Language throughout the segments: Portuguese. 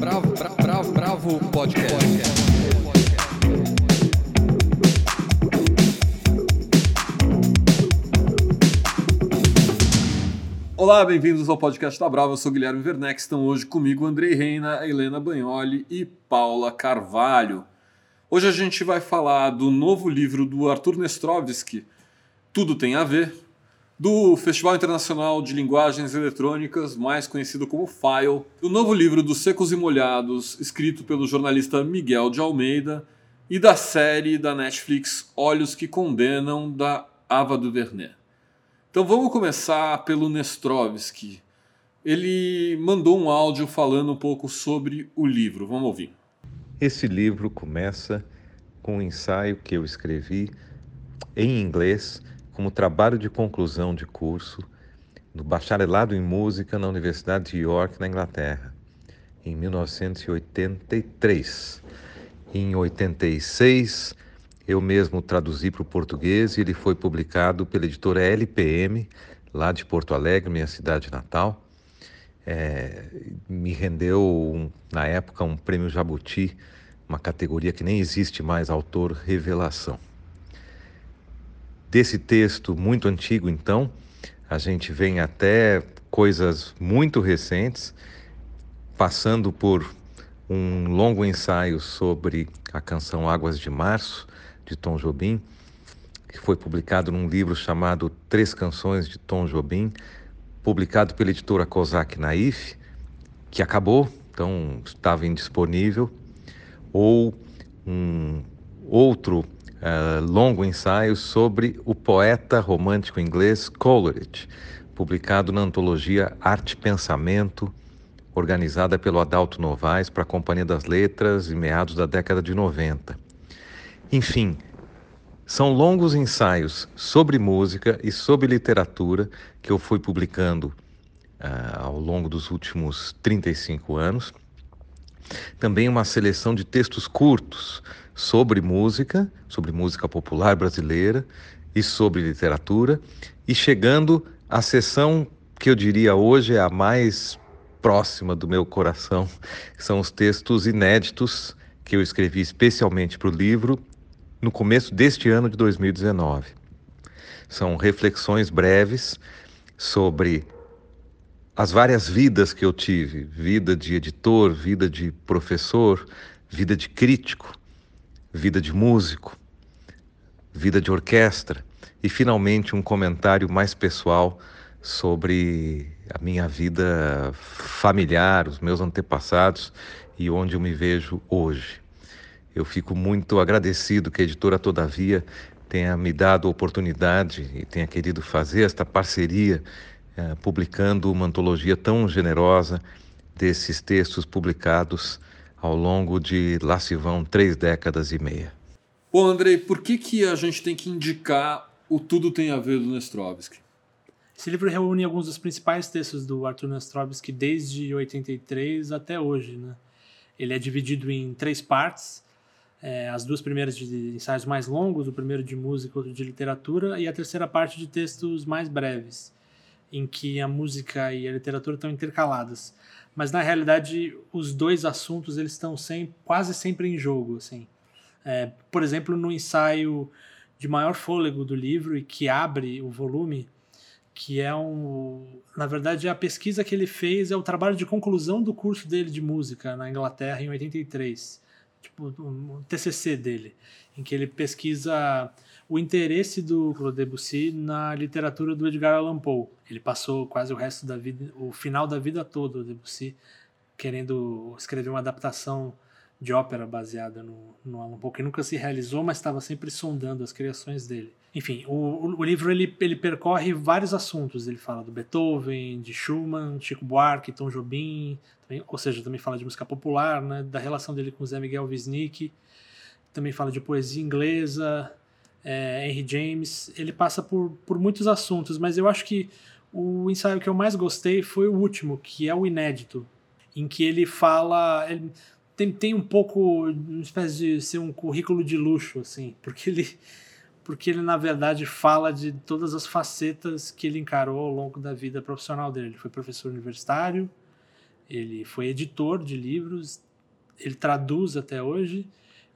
Bravo, bravo, bravo, bravo podcast. Olá, bem-vindos ao podcast da Bravo. Eu sou Guilherme Werneck. Estão hoje comigo Andrei Reina, Helena Bagnoli e Paula Carvalho. Hoje a gente vai falar do novo livro do Arthur Nestrovski, Tudo Tem a Ver, do Festival Internacional de Linguagens Eletrônicas, mais conhecido como FILE, do novo livro dos Secos e Molhados, escrito pelo jornalista Miguel de Almeida, e da série da Netflix Olhos que Condenam, da Ava DuVernay. Então vamos começar pelo Nestrovski. Ele mandou um áudio falando um pouco sobre o livro. Vamos ouvir. Esse livro começa com um ensaio que eu escrevi em inglês como trabalho de conclusão de curso no bacharelado em música na Universidade de York, na Inglaterra, em 1983. Em 86, eu mesmo traduzi para o português e ele foi publicado pela editora LPM, lá de Porto Alegre, minha cidade natal. É, me rendeu, um, na época, um prêmio Jabuti, uma categoria que nem existe mais, autor revelação. Desse texto muito antigo, então, a gente vem até coisas muito recentes, passando por um longo ensaio sobre a canção Águas de Março, de Tom Jobim, que foi publicado num livro chamado Três Canções de Tom Jobim, publicado pela editora Kozak Naif, que acabou, então estava indisponível, ou um outro uh, longo ensaio sobre o poeta romântico inglês Coleridge, publicado na antologia Arte Pensamento, organizada pelo Adalto Novaes para a Companhia das Letras em meados da década de 90. Enfim, são longos ensaios sobre música e sobre literatura que eu fui publicando uh, ao longo dos últimos 35 anos. Também uma seleção de textos curtos sobre música, sobre música popular brasileira e sobre literatura, e chegando à sessão que eu diria hoje é a mais próxima do meu coração, são os textos inéditos que eu escrevi especialmente para o livro no começo deste ano de 2019. São reflexões breves sobre as várias vidas que eu tive: vida de editor, vida de professor, vida de crítico, vida de músico, vida de orquestra e finalmente um comentário mais pessoal sobre a minha vida familiar, os meus antepassados e onde eu me vejo hoje. Eu fico muito agradecido que a editora Todavia tenha me dado a oportunidade e tenha querido fazer esta parceria, eh, publicando uma antologia tão generosa desses textos publicados ao longo de lá se vão três décadas e meia. Bom, Andrei, por que, que a gente tem que indicar o Tudo Tem a Ver do Nestrovsky? Esse livro reúne alguns dos principais textos do Arthur Nestrovsky desde 83 até hoje. Né? Ele é dividido em três partes. É, as duas primeiras de ensaios mais longos, o primeiro de música, outro de literatura, e a terceira parte de textos mais breves, em que a música e a literatura estão intercaladas mas na realidade os dois assuntos eles estão quase sempre em jogo, assim. É, por exemplo, no ensaio de maior fôlego do livro e que abre o volume, que é um, na verdade a pesquisa que ele fez é o trabalho de conclusão do curso dele de música na Inglaterra em 83, tipo um TCC dele, em que ele pesquisa o interesse do Claude Debussy na literatura do Edgar Allan Poe. Ele passou quase o resto da vida, o final da vida toda, o Debussy, querendo escrever uma adaptação de ópera baseada no, no Allan Poe, que nunca se realizou, mas estava sempre sondando as criações dele. Enfim, o, o livro ele, ele percorre vários assuntos. Ele fala do Beethoven, de Schumann, Chico Buarque, Tom Jobim, também, ou seja, também fala de música popular, né, da relação dele com Zé Miguel Wisnik, também fala de poesia inglesa, é, Henry James, ele passa por, por muitos assuntos, mas eu acho que o ensaio que eu mais gostei foi o último, que é o inédito, em que ele fala. Ele tem, tem um pouco. uma espécie de ser um currículo de luxo, assim, porque ele. Porque ele, na verdade, fala de todas as facetas que ele encarou ao longo da vida profissional dele. Ele foi professor universitário, Ele foi editor de livros, ele traduz até hoje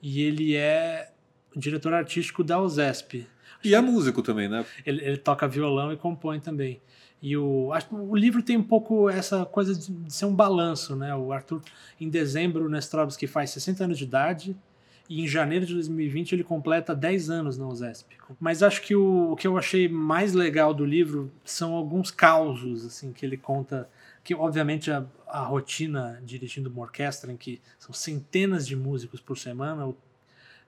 e ele é diretor artístico da USESP. E é músico também, né? Ele, ele toca violão e compõe também. E o, acho, o livro tem um pouco essa coisa de, de ser um balanço, né? O Arthur, em dezembro, o Nestrovski faz 60 anos de idade e em janeiro de 2020 ele completa 10 anos na USESP. Mas acho que o, o que eu achei mais legal do livro são alguns causos assim que ele conta que obviamente a, a rotina dirigindo uma orquestra em que são centenas de músicos por semana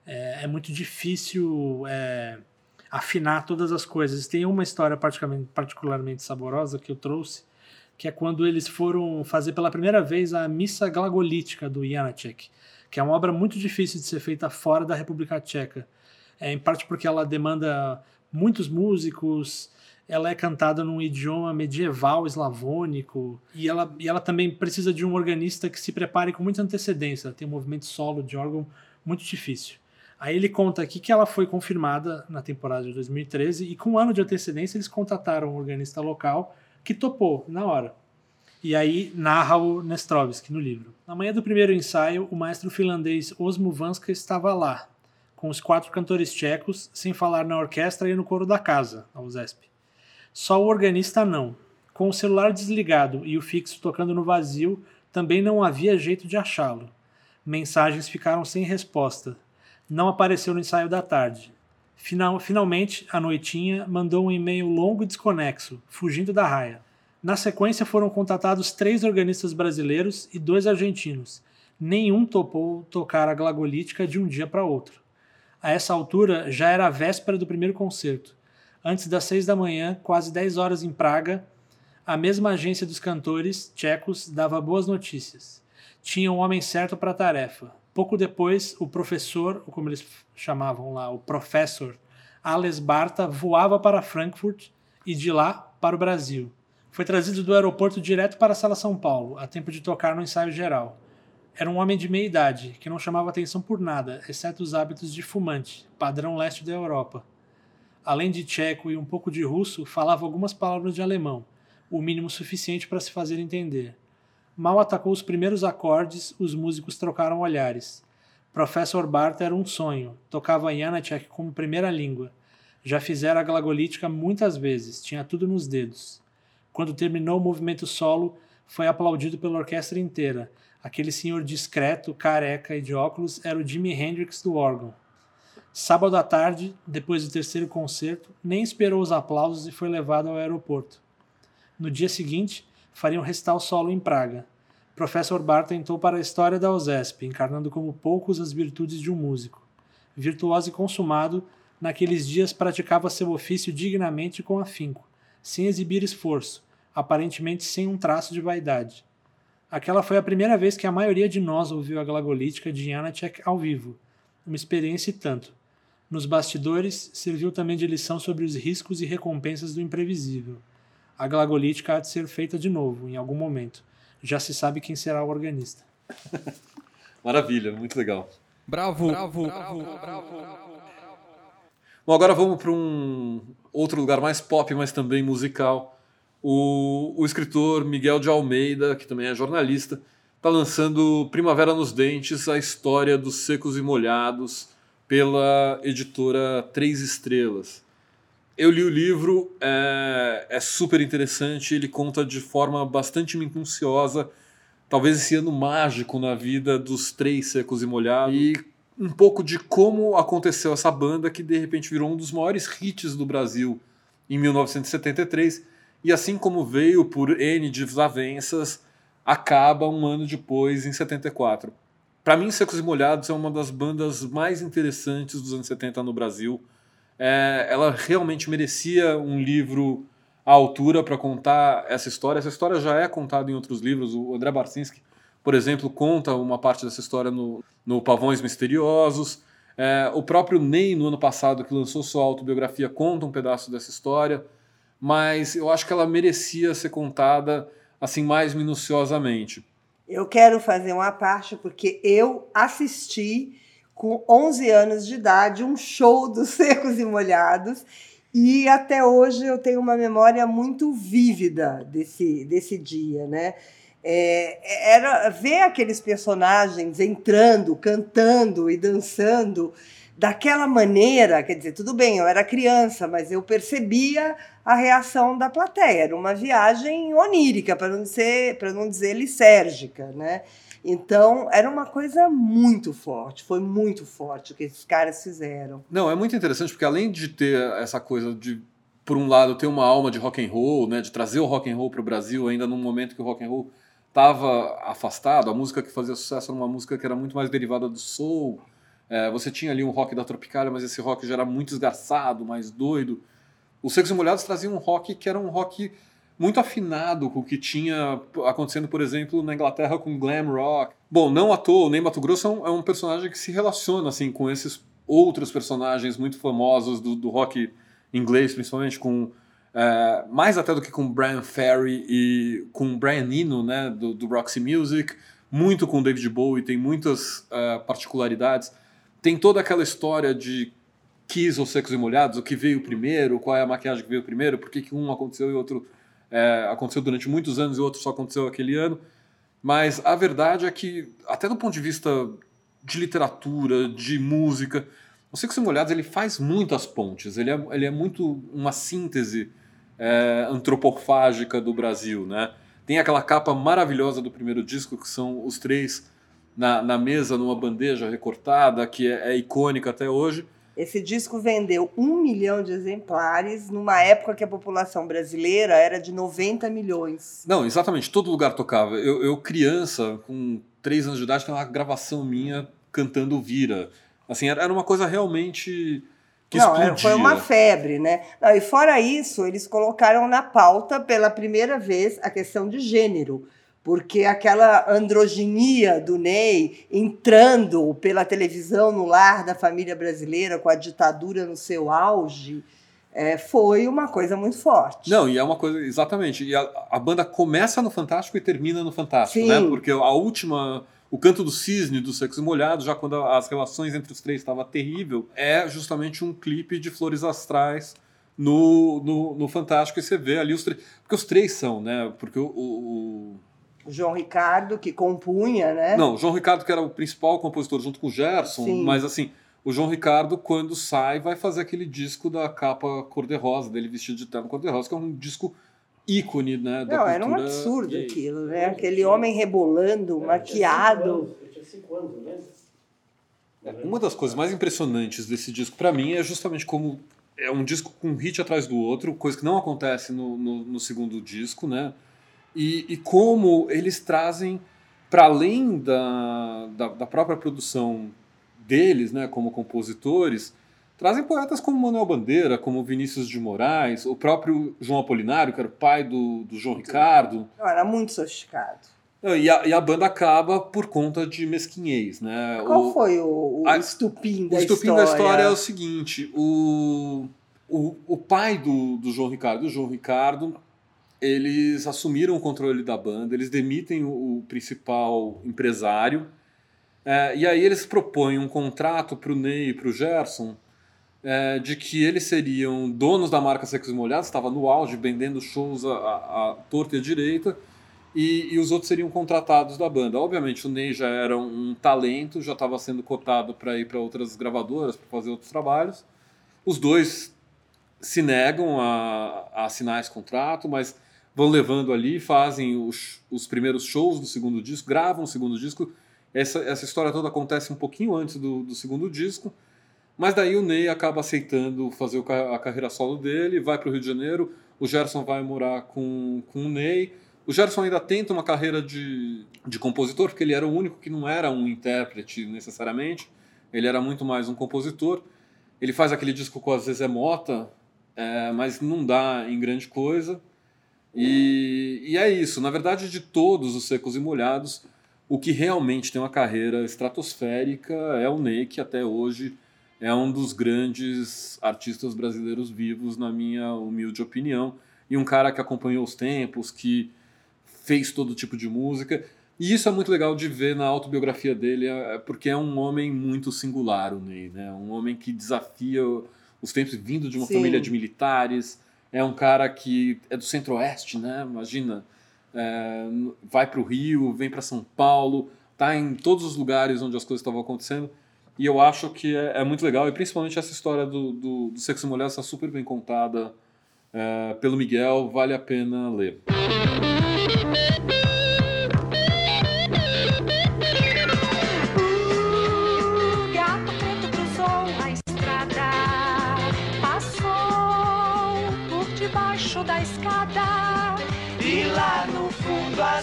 é, é muito difícil é, afinar todas as coisas. Tem uma história particularmente, particularmente saborosa que eu trouxe, que é quando eles foram fazer pela primeira vez a Missa Glagolítica do Janacek, que é uma obra muito difícil de ser feita fora da República Tcheca. É, em parte porque ela demanda muitos músicos, ela é cantada num idioma medieval eslavônico e ela, e ela também precisa de um organista que se prepare com muita antecedência. Tem um movimento solo de órgão muito difícil. Aí ele conta aqui que ela foi confirmada na temporada de 2013 e com um ano de antecedência eles contataram um organista local que topou na hora. E aí narra o Nestrovski no livro. Na manhã do primeiro ensaio, o maestro finlandês Osmo Vanska estava lá, com os quatro cantores tchecos, sem falar na orquestra e no coro da casa, a USESP. Só o organista não. Com o celular desligado e o fixo tocando no vazio, também não havia jeito de achá-lo. Mensagens ficaram sem resposta. Não apareceu no ensaio da tarde. Final, finalmente, a noitinha mandou um e-mail longo e desconexo, fugindo da raia. Na sequência foram contatados três organistas brasileiros e dois argentinos. Nenhum topou tocar a glagolítica de um dia para outro. A essa altura já era a véspera do primeiro concerto. Antes das seis da manhã, quase dez horas em Praga, a mesma agência dos cantores tchecos dava boas notícias. Tinha um homem certo para a tarefa. Pouco depois, o professor, ou como eles chamavam lá, o professor Ales Barta, voava para Frankfurt e de lá para o Brasil. Foi trazido do aeroporto direto para a Sala São Paulo, a tempo de tocar no ensaio geral. Era um homem de meia idade, que não chamava atenção por nada, exceto os hábitos de fumante, padrão leste da Europa além de tcheco e um pouco de russo, falava algumas palavras de alemão, o mínimo suficiente para se fazer entender. Mal atacou os primeiros acordes, os músicos trocaram olhares. Professor Bart era um sonho, tocava Janacek como primeira língua. Já fizera a glagolítica muitas vezes, tinha tudo nos dedos. Quando terminou o movimento solo, foi aplaudido pela orquestra inteira. Aquele senhor discreto, careca e de óculos era o Jimi Hendrix do órgão. Sábado à tarde, depois do terceiro concerto, nem esperou os aplausos e foi levado ao aeroporto. No dia seguinte, fariam recital solo em Praga. Professor Bar tentou para a história da USESP, encarnando como poucos as virtudes de um músico. Virtuoso e consumado, naqueles dias praticava seu ofício dignamente e com afinco, sem exibir esforço, aparentemente sem um traço de vaidade. Aquela foi a primeira vez que a maioria de nós ouviu a glagolítica de Janacek ao vivo, uma experiência e tanto. Nos bastidores, serviu também de lição sobre os riscos e recompensas do imprevisível. A glagolítica há de ser feita de novo, em algum momento. Já se sabe quem será o organista. Maravilha, muito legal. Bravo, bravo, bravo, bravo. Bom, agora vamos para um outro lugar mais pop, mas também musical. O, o escritor Miguel de Almeida, que também é jornalista, está lançando Primavera nos Dentes, a história dos secos e molhados, pela editora Três Estrelas. Eu li o livro, é, é super interessante, ele conta de forma bastante minuciosa, talvez esse ano mágico na vida dos três secos e molhados, e um pouco de como aconteceu essa banda que de repente virou um dos maiores hits do Brasil em 1973, e assim como veio por N desavenças, acaba um ano depois, em 74. Para mim, Secos e Molhados é uma das bandas mais interessantes dos anos 70 no Brasil. É, ela realmente merecia um livro à altura para contar essa história. Essa história já é contada em outros livros. O André Barcinski, por exemplo, conta uma parte dessa história no, no Pavões Misteriosos. É, o próprio Ney, no ano passado, que lançou sua autobiografia, conta um pedaço dessa história. Mas eu acho que ela merecia ser contada assim mais minuciosamente. Eu quero fazer uma parte porque eu assisti com 11 anos de idade um show dos Secos e Molhados e até hoje eu tenho uma memória muito vívida desse, desse dia, né? É, era ver aqueles personagens entrando, cantando e dançando daquela maneira, quer dizer, tudo bem, eu era criança, mas eu percebia a reação da plateia. Era uma viagem onírica, para não dizer, para não dizer lisérgica, né? Então, era uma coisa muito forte, foi muito forte o que esses caras fizeram. Não, é muito interessante porque além de ter essa coisa de por um lado ter uma alma de rock and roll, né, de trazer o rock and roll para o Brasil ainda num momento que o rock and roll estava afastado, a música que fazia sucesso era uma música que era muito mais derivada do soul. É, você tinha ali um rock da Tropicália, mas esse rock já era muito esgarçado, mais doido. Os Secos e Molhados traziam um rock que era um rock muito afinado com o que tinha acontecendo, por exemplo, na Inglaterra com glam rock. Bom, não à toa, o Ney Mato Grosso é um, é um, personagem que se relaciona assim com esses outros personagens muito famosos do, do rock inglês, principalmente com é, mais até do que com Brian Ferry e com Brian Eno, né, do, do Roxy Music, muito com David Bowie, tem muitas uh, particularidades. Tem toda aquela história de Kiss ou Secos e Molhados, o que veio primeiro, qual é a maquiagem que veio primeiro, por que, que um aconteceu e outro é, aconteceu durante muitos anos e outro só aconteceu aquele ano. Mas a verdade é que, até do ponto de vista de literatura, de música, o Secos e Molhados ele faz muitas pontes, ele é, ele é muito uma síntese é, antropofágica do Brasil, né? Tem aquela capa maravilhosa do primeiro disco, que são os três na, na mesa, numa bandeja recortada, que é, é icônica até hoje. Esse disco vendeu um milhão de exemplares numa época que a população brasileira era de 90 milhões. Não, exatamente, todo lugar tocava. Eu, eu criança, com três anos de idade, tem uma gravação minha cantando Vira. Assim, era uma coisa realmente que Não, explodia. foi uma febre, né? Não, e fora isso, eles colocaram na pauta pela primeira vez a questão de gênero porque aquela androginia do Ney entrando pela televisão no lar da família brasileira com a ditadura no seu auge é, foi uma coisa muito forte. Não, e é uma coisa, exatamente. E a, a banda começa no Fantástico e termina no Fantástico, Sim. né? Porque a última. O canto do cisne do Sexo Molhado, já quando as relações entre os três estavam terrível, é justamente um clipe de Flores Astrais no, no, no Fantástico. E você vê ali os três. Porque os três são, né? Porque o, o o João Ricardo, que compunha, né? Não, o João Ricardo, que era o principal compositor junto com o Gerson, Sim. mas assim, o João Ricardo, quando sai, vai fazer aquele disco da capa cor-de-rosa, dele vestido de terno cor-de-rosa, que é um disco ícone, né? Da Não, era um absurdo gay. aquilo, né? Aquele homem rebolando, maquiado. Eu tinha cinco anos, eu lembro. É, Uma das coisas mais impressionantes desse disco, para mim, é justamente como é um disco com um hit atrás do outro, coisa que não acontece no, no, no segundo disco, né? E, e como eles trazem, para além da, da, da própria produção deles, né, como compositores, trazem poetas como Manuel Bandeira, como Vinícius de Moraes, o próprio João Apolinário, que era o pai do, do João Ricardo. Não, era muito sofisticado. E a, e a banda acaba por conta de mesquinhez, né? Qual O- foi o, o a- estupim da o estupim história? da história é o seguinte: o, o, o pai do, do João Ricardo o João Ricardo eles assumiram o controle da banda, eles demitem o, principal empresário, é, e aí eles propõem um contrato para o Ney e para o Gerson é, de que eles seriam donos da marca Secos Molhados, estava no auge, vendendo shows à, à, torta e à direita, e, e os outros seriam contratados da banda. Obviamente, o Ney já era um talento, já estava sendo cotado para ir para outras gravadoras, para fazer outros trabalhos. Os dois se negam a, a assinar esse contrato, mas vão levando ali, fazem os, os primeiros shows do segundo disco, gravam o segundo disco. Essa, essa história toda acontece um pouquinho antes do, do segundo disco, mas daí o Ney acaba aceitando fazer a carreira solo dele, vai para o Rio de Janeiro, o Gerson vai morar com, com o Ney. O Gerson ainda tenta uma carreira de, de compositor, porque ele era o único que não era um intérprete necessariamente, ele era muito mais um compositor. Ele faz aquele disco com a Zezé Mota, é, mas não dá em grande coisa. E, e é isso. Na verdade, de todos os secos e molhados, o que realmente tem uma carreira estratosférica é o Ney, que até hoje é um dos grandes artistas brasileiros vivos, na minha humilde opinião. E um cara que acompanhou os tempos, que fez todo tipo de música. E isso é muito legal de ver na autobiografia dele, é- porque é um homem muito singular, o Ney, né? Um homem que desafia os tempos, vindo de uma Sim. família de militares. É um cara que é do centro-oeste, né? Imagina, é, vai para o Rio, vem para São Paulo, tá em todos os lugares onde as coisas estavam acontecendo. E eu acho que é, é, muito legal, e principalmente essa história do, do, do sexo mulher está super bem contada é, pelo Miguel, vale a pena ler.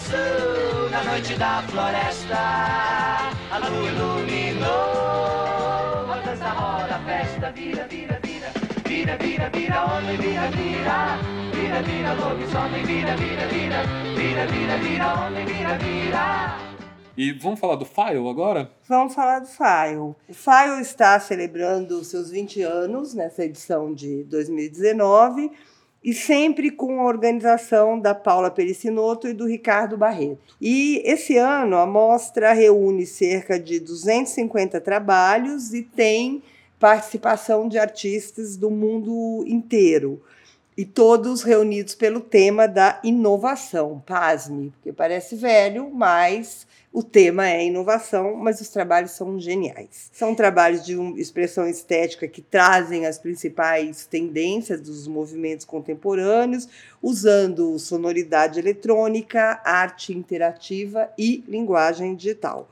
Azul, na noite da floresta, a lua iluminou. Rodas da roda, festa, vira, vira, vira, vira, vira, vira, homem, vira, vira, vira, vira, lobisomem, vira, vira, vira, vira, vira, vira, homem, vira, vira. E vamos falar do File agora? Vamos falar do File. O File está celebrando seus 20 anos nessa edição de 2019 e sempre com a organização da Paula Pericinoto e do Ricardo Barreto. E esse ano a mostra reúne cerca de 250 trabalhos e tem participação de artistas do mundo inteiro. E todos reunidos pelo tema da inovação. Pasme, porque parece velho, mas o tema é inovação, mas os trabalhos são geniais. São trabalhos de expressão estética que trazem as principais tendências dos movimentos contemporâneos, usando sonoridade eletrônica, arte interativa e linguagem digital.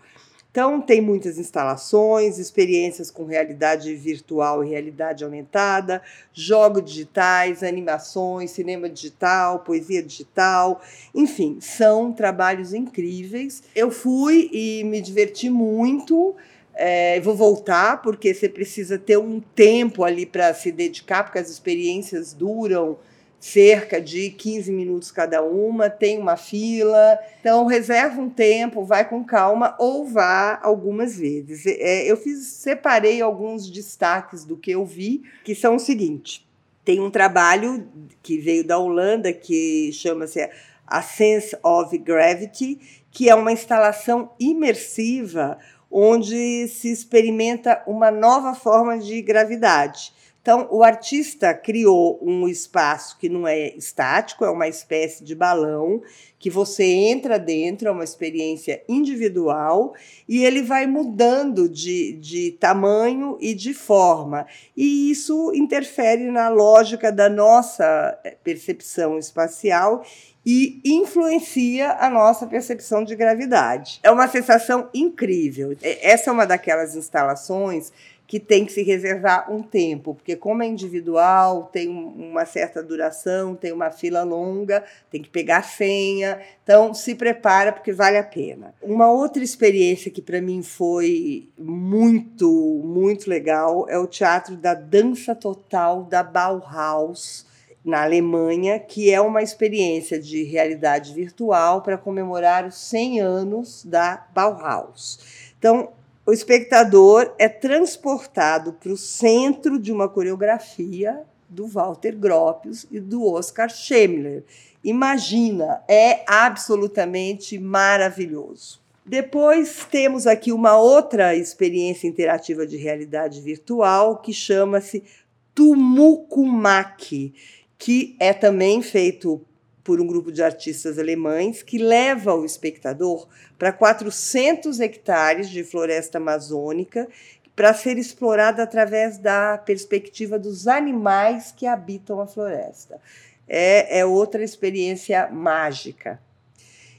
Então, tem muitas instalações, experiências com realidade virtual e realidade aumentada, jogos digitais, animações, cinema digital, poesia digital, enfim, são trabalhos incríveis. Eu fui e me diverti muito. É, vou voltar, porque você precisa ter um tempo ali para se dedicar, porque as experiências duram cerca de 15 minutos cada uma, tem uma fila. Então, reserva um tempo, vai com calma ou vá algumas vezes. É, eu fiz, separei alguns destaques do que eu vi, que são o seguinte: tem um trabalho que veio da Holanda que chama-se A Sense of Gravity, que é uma instalação imersiva onde se experimenta uma nova forma de gravidade. Então, o artista criou um espaço que não é estático, é uma espécie de balão que você entra dentro, é uma experiência individual e ele vai mudando de, de tamanho e de forma. E isso interfere na lógica da nossa eh, percepção espacial e influencia a nossa percepção de gravidade. É uma sensação incrível. Essa é uma daquelas instalações que tem que se reservar um tempo, porque como é individual, tem uma certa duração, tem uma fila longa, tem que pegar a senha, então se prepara porque vale a pena. Uma outra experiência que para mim foi muito, muito legal é o teatro da dança total da Bauhaus, na Alemanha, que é uma experiência de realidade virtual para comemorar os 100 anos da Bauhaus. Então, o espectador é transportado para o centro de uma coreografia do Walter Gropius e do Oscar Schemmler. Imagina, é absolutamente maravilhoso. Depois temos aqui uma outra experiência interativa de realidade virtual que chama-se Tumukumaki, que é também feito por um grupo de artistas alemães que leva o espectador para 400 hectares de floresta amazônica para ser explorada através da perspectiva dos animais que habitam a floresta. É, é outra experiência mágica.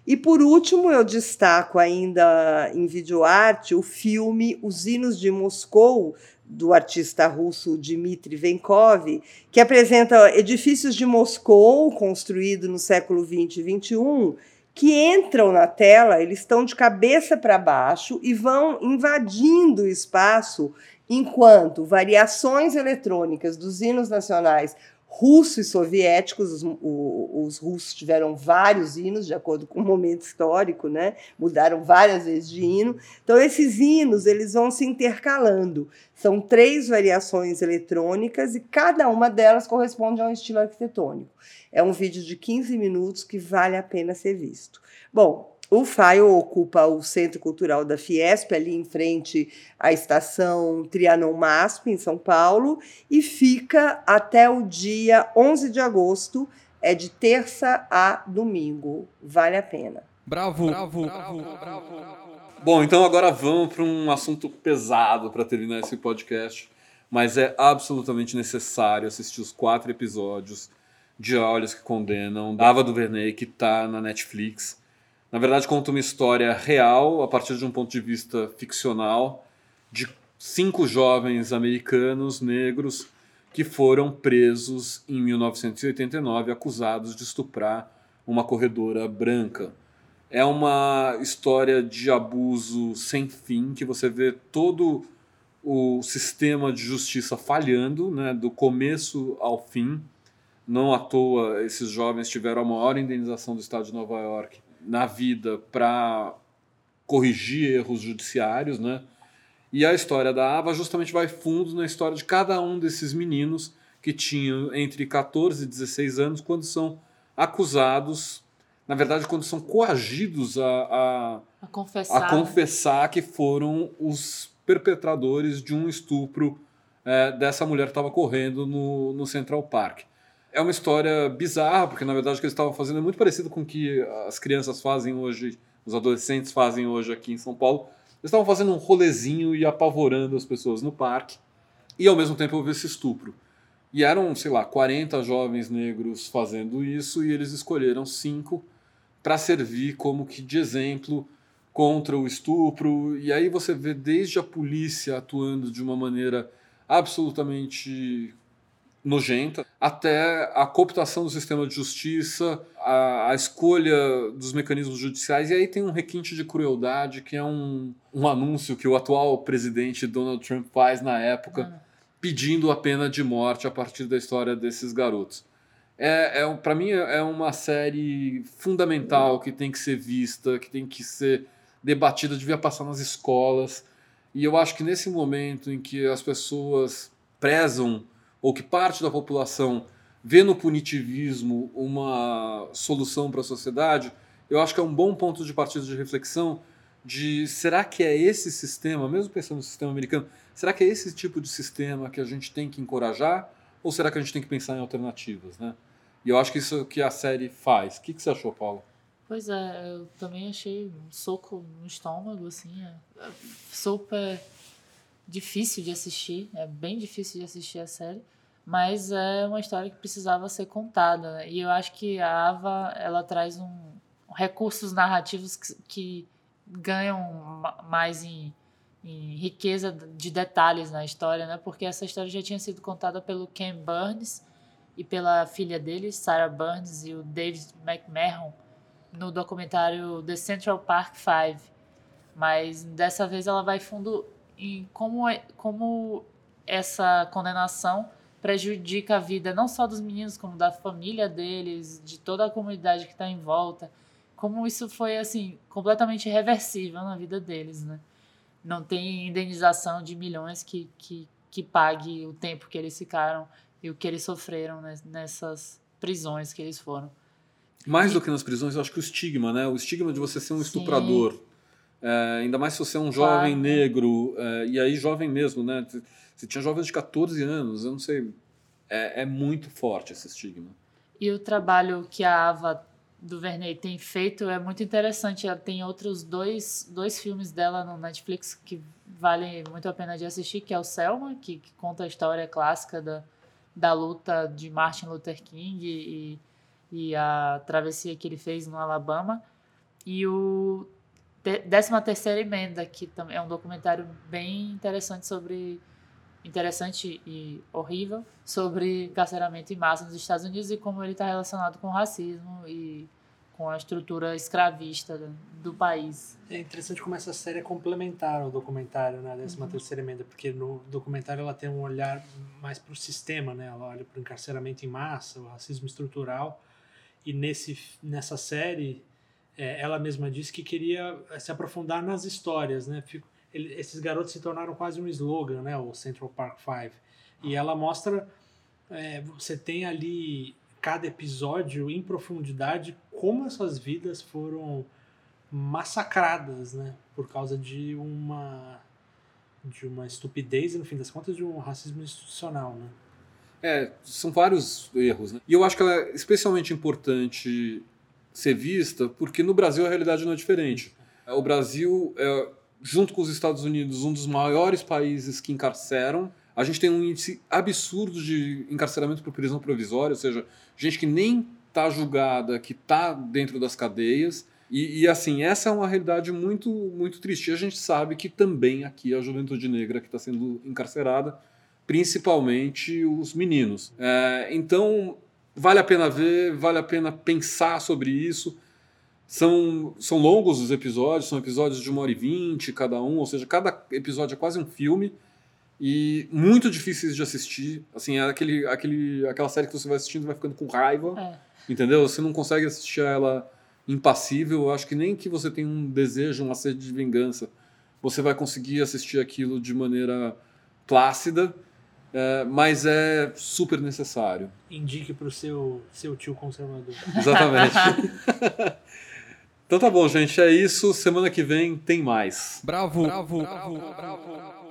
E por último, eu destaco ainda em videoarte o filme Os Hinos de Moscou, do artista russo Dmitry Venkov, que apresenta edifícios de Moscou construídos no século 20 e 21 que entram na tela, eles estão de cabeça para baixo e vão invadindo o espaço enquanto variações eletrônicas dos hinos nacionais russos e soviéticos, os, os, russos tiveram vários hinos, de acordo com o momento histórico, né? mudaram várias vezes de hino. Então, esses hinos eles vão se intercalando. São três variações eletrônicas e cada uma delas corresponde a um estilo arquitetônico. É um vídeo de 15 minutos que vale a pena ser visto. Bom, o FAIO ocupa o Centro Cultural da Fiesp, ali em frente à estação Trianon Masp, em São Paulo, e fica até o dia 11 de agosto É de terça a domingo. Vale a pena. Bravo, bravo, bravo, bravo. Bom, então agora vamos para um assunto pesado para terminar esse podcast, mas é absolutamente necessário assistir os quatro episódios de Olhos que Condenam, da Ava DuVernay, que está na Netflix. Na verdade, conta uma história real, a partir de um ponto de vista ficcional, de cinco jovens americanos negros que foram presos em 1989 acusados de estuprar uma corredora branca. É uma história de abuso sem fim, que você vê todo o sistema de justiça falhando, né, do começo ao fim. Não à toa esses jovens tiveram a maior indenização do estado de Nova York na vida para corrigir erros judiciários, né? E a história da Ava justamente vai fundo na história de cada um desses meninos que tinham entre 14 e 16 anos quando são acusados na verdade, quando são coagidos a, a, A confessar. a confessar que foram os perpetradores de um estupro é, dessa mulher que estava correndo no, no Central Park. É uma história bizarra, porque na verdade o que eles estavam fazendo é muito parecido com o que as crianças fazem hoje, os adolescentes fazem hoje aqui em São Paulo. Eles estavam fazendo um rolezinho e apavorando as pessoas no parque, e ao mesmo tempo houve esse estupro. E eram, sei lá, 40 jovens negros fazendo isso, e eles escolheram cinco para servir como que de exemplo contra o estupro. E aí você vê desde a polícia atuando de uma maneira absolutamente nojenta, até a cooptação do sistema de justiça, a, a escolha dos mecanismos judiciais, e aí tem um requinte de crueldade, que é um, um anúncio que o atual presidente Donald Trump faz na época, pedindo a pena de morte a partir da história desses garotos. É, é, para mim é uma série fundamental que tem que ser vista, que tem que ser debatida, devia passar nas escolas. E eu acho que nesse momento em que as pessoas prezam, ou que parte da população vê no punitivismo uma solução para a sociedade, eu acho que é um bom ponto de partida de reflexão de será que é esse sistema, mesmo pensando no sistema americano, será que é esse tipo de sistema que a gente tem que encorajar? Ou será que a gente tem que pensar em alternativas, né? E eu acho que isso é o que a série faz. O que, você achou, Paulo? Pois é, eu também achei um soco no estômago, assim. É é super difícil de assistir, é bem difícil de assistir a série, mas é uma história que precisava ser contada. né? E eu acho que a Ava, ela traz um, recursos narrativos que, que ganham ma- mais em, em riqueza de detalhes na história, né? Porque essa história já tinha sido contada pelo Ken Burns e pela filha dele, Sarah Burns, e o David McMahon no documentário The Central Park Five. Mas dessa vez ela vai fundo em como, é- como essa condenação prejudica a vida não só dos meninos, como da família deles, de toda a comunidade que está em volta. Como isso foi, assim, completamente irreversível na vida deles, né? Não tem indenização de milhões que, que, que pague o tempo que eles ficaram e o que eles sofreram nessas prisões que eles foram. Mais do que nas prisões, eu acho que o estigma, né? O estigma de você ser um Sim. estuprador. É, ainda mais se você é um Claro. jovem negro, é, e aí jovem mesmo, né? Você tinha jovens de 14 anos, eu não sei. É, é muito forte esse estigma. E o trabalho que a Ava DuVernay tem feito é muito interessante. Ela tem outros dois, dois filmes dela no Netflix que valem muito a pena de assistir, que é o Selma, que, que conta a história clássica da, da luta de Martin Luther King e, e a travessia que ele fez no Alabama. E o te- 13 terceira emenda, que também é um documentário bem interessante sobre interessante e horrível sobre encarceramento em massa nos Estados Unidos e como ele está relacionado com o racismo e com a estrutura escravista do- país. É interessante como essa série é complementar ao documentário, né? Décima terceira emenda, porque no documentário ela tem um olhar mais para o sistema, né? Ela olha para o encarceramento em massa, o racismo estrutural, e nesse, nessa série é, ela mesma disse que queria se aprofundar nas histórias, né? Fico- ele- esses garotos se tornaram quase um slogan, né? O Central Park Five. E ela mostra, é, você tem ali cada episódio em profundidade como essas vidas foram massacradas, né? Por causa de uma de uma estupidez e no fim das contas de um racismo institucional, né? É, são vários erros. Né? E eu acho que ela é especialmente importante ser vista porque no Brasil a realidade não é diferente. O Brasil é, junto com os Estados Unidos, um dos maiores países que encarceram. A gente tem um índice absurdo de encarceramento por prisão provisória, ou seja, gente que nem está julgada, que está dentro das cadeias. E, e, assim, essa é uma realidade muito, muito triste. E a gente sabe que também aqui a juventude negra que está sendo encarcerada, principalmente os meninos. É, então, vale a pena ver, vale a pena pensar sobre isso. São, são longos os episódios, são episódios de uma hora e vinte cada um, ou seja, cada episódio é quase um filme e muito difíceis de assistir. Assim, é aquele, aquele, aquela série que você vai assistindo e vai ficando com raiva, É. entendeu? Você não consegue assistir ela impassível. Eu acho que nem que você tenha um desejo, uma sede de vingança, você vai conseguir assistir aquilo de maneira plácida, é, mas é super necessário. Indique pro seu, seu tio conservador. Exatamente. então tá bom, gente. É isso. Semana que vem tem mais. Bravo, bravo, bravo, bravo.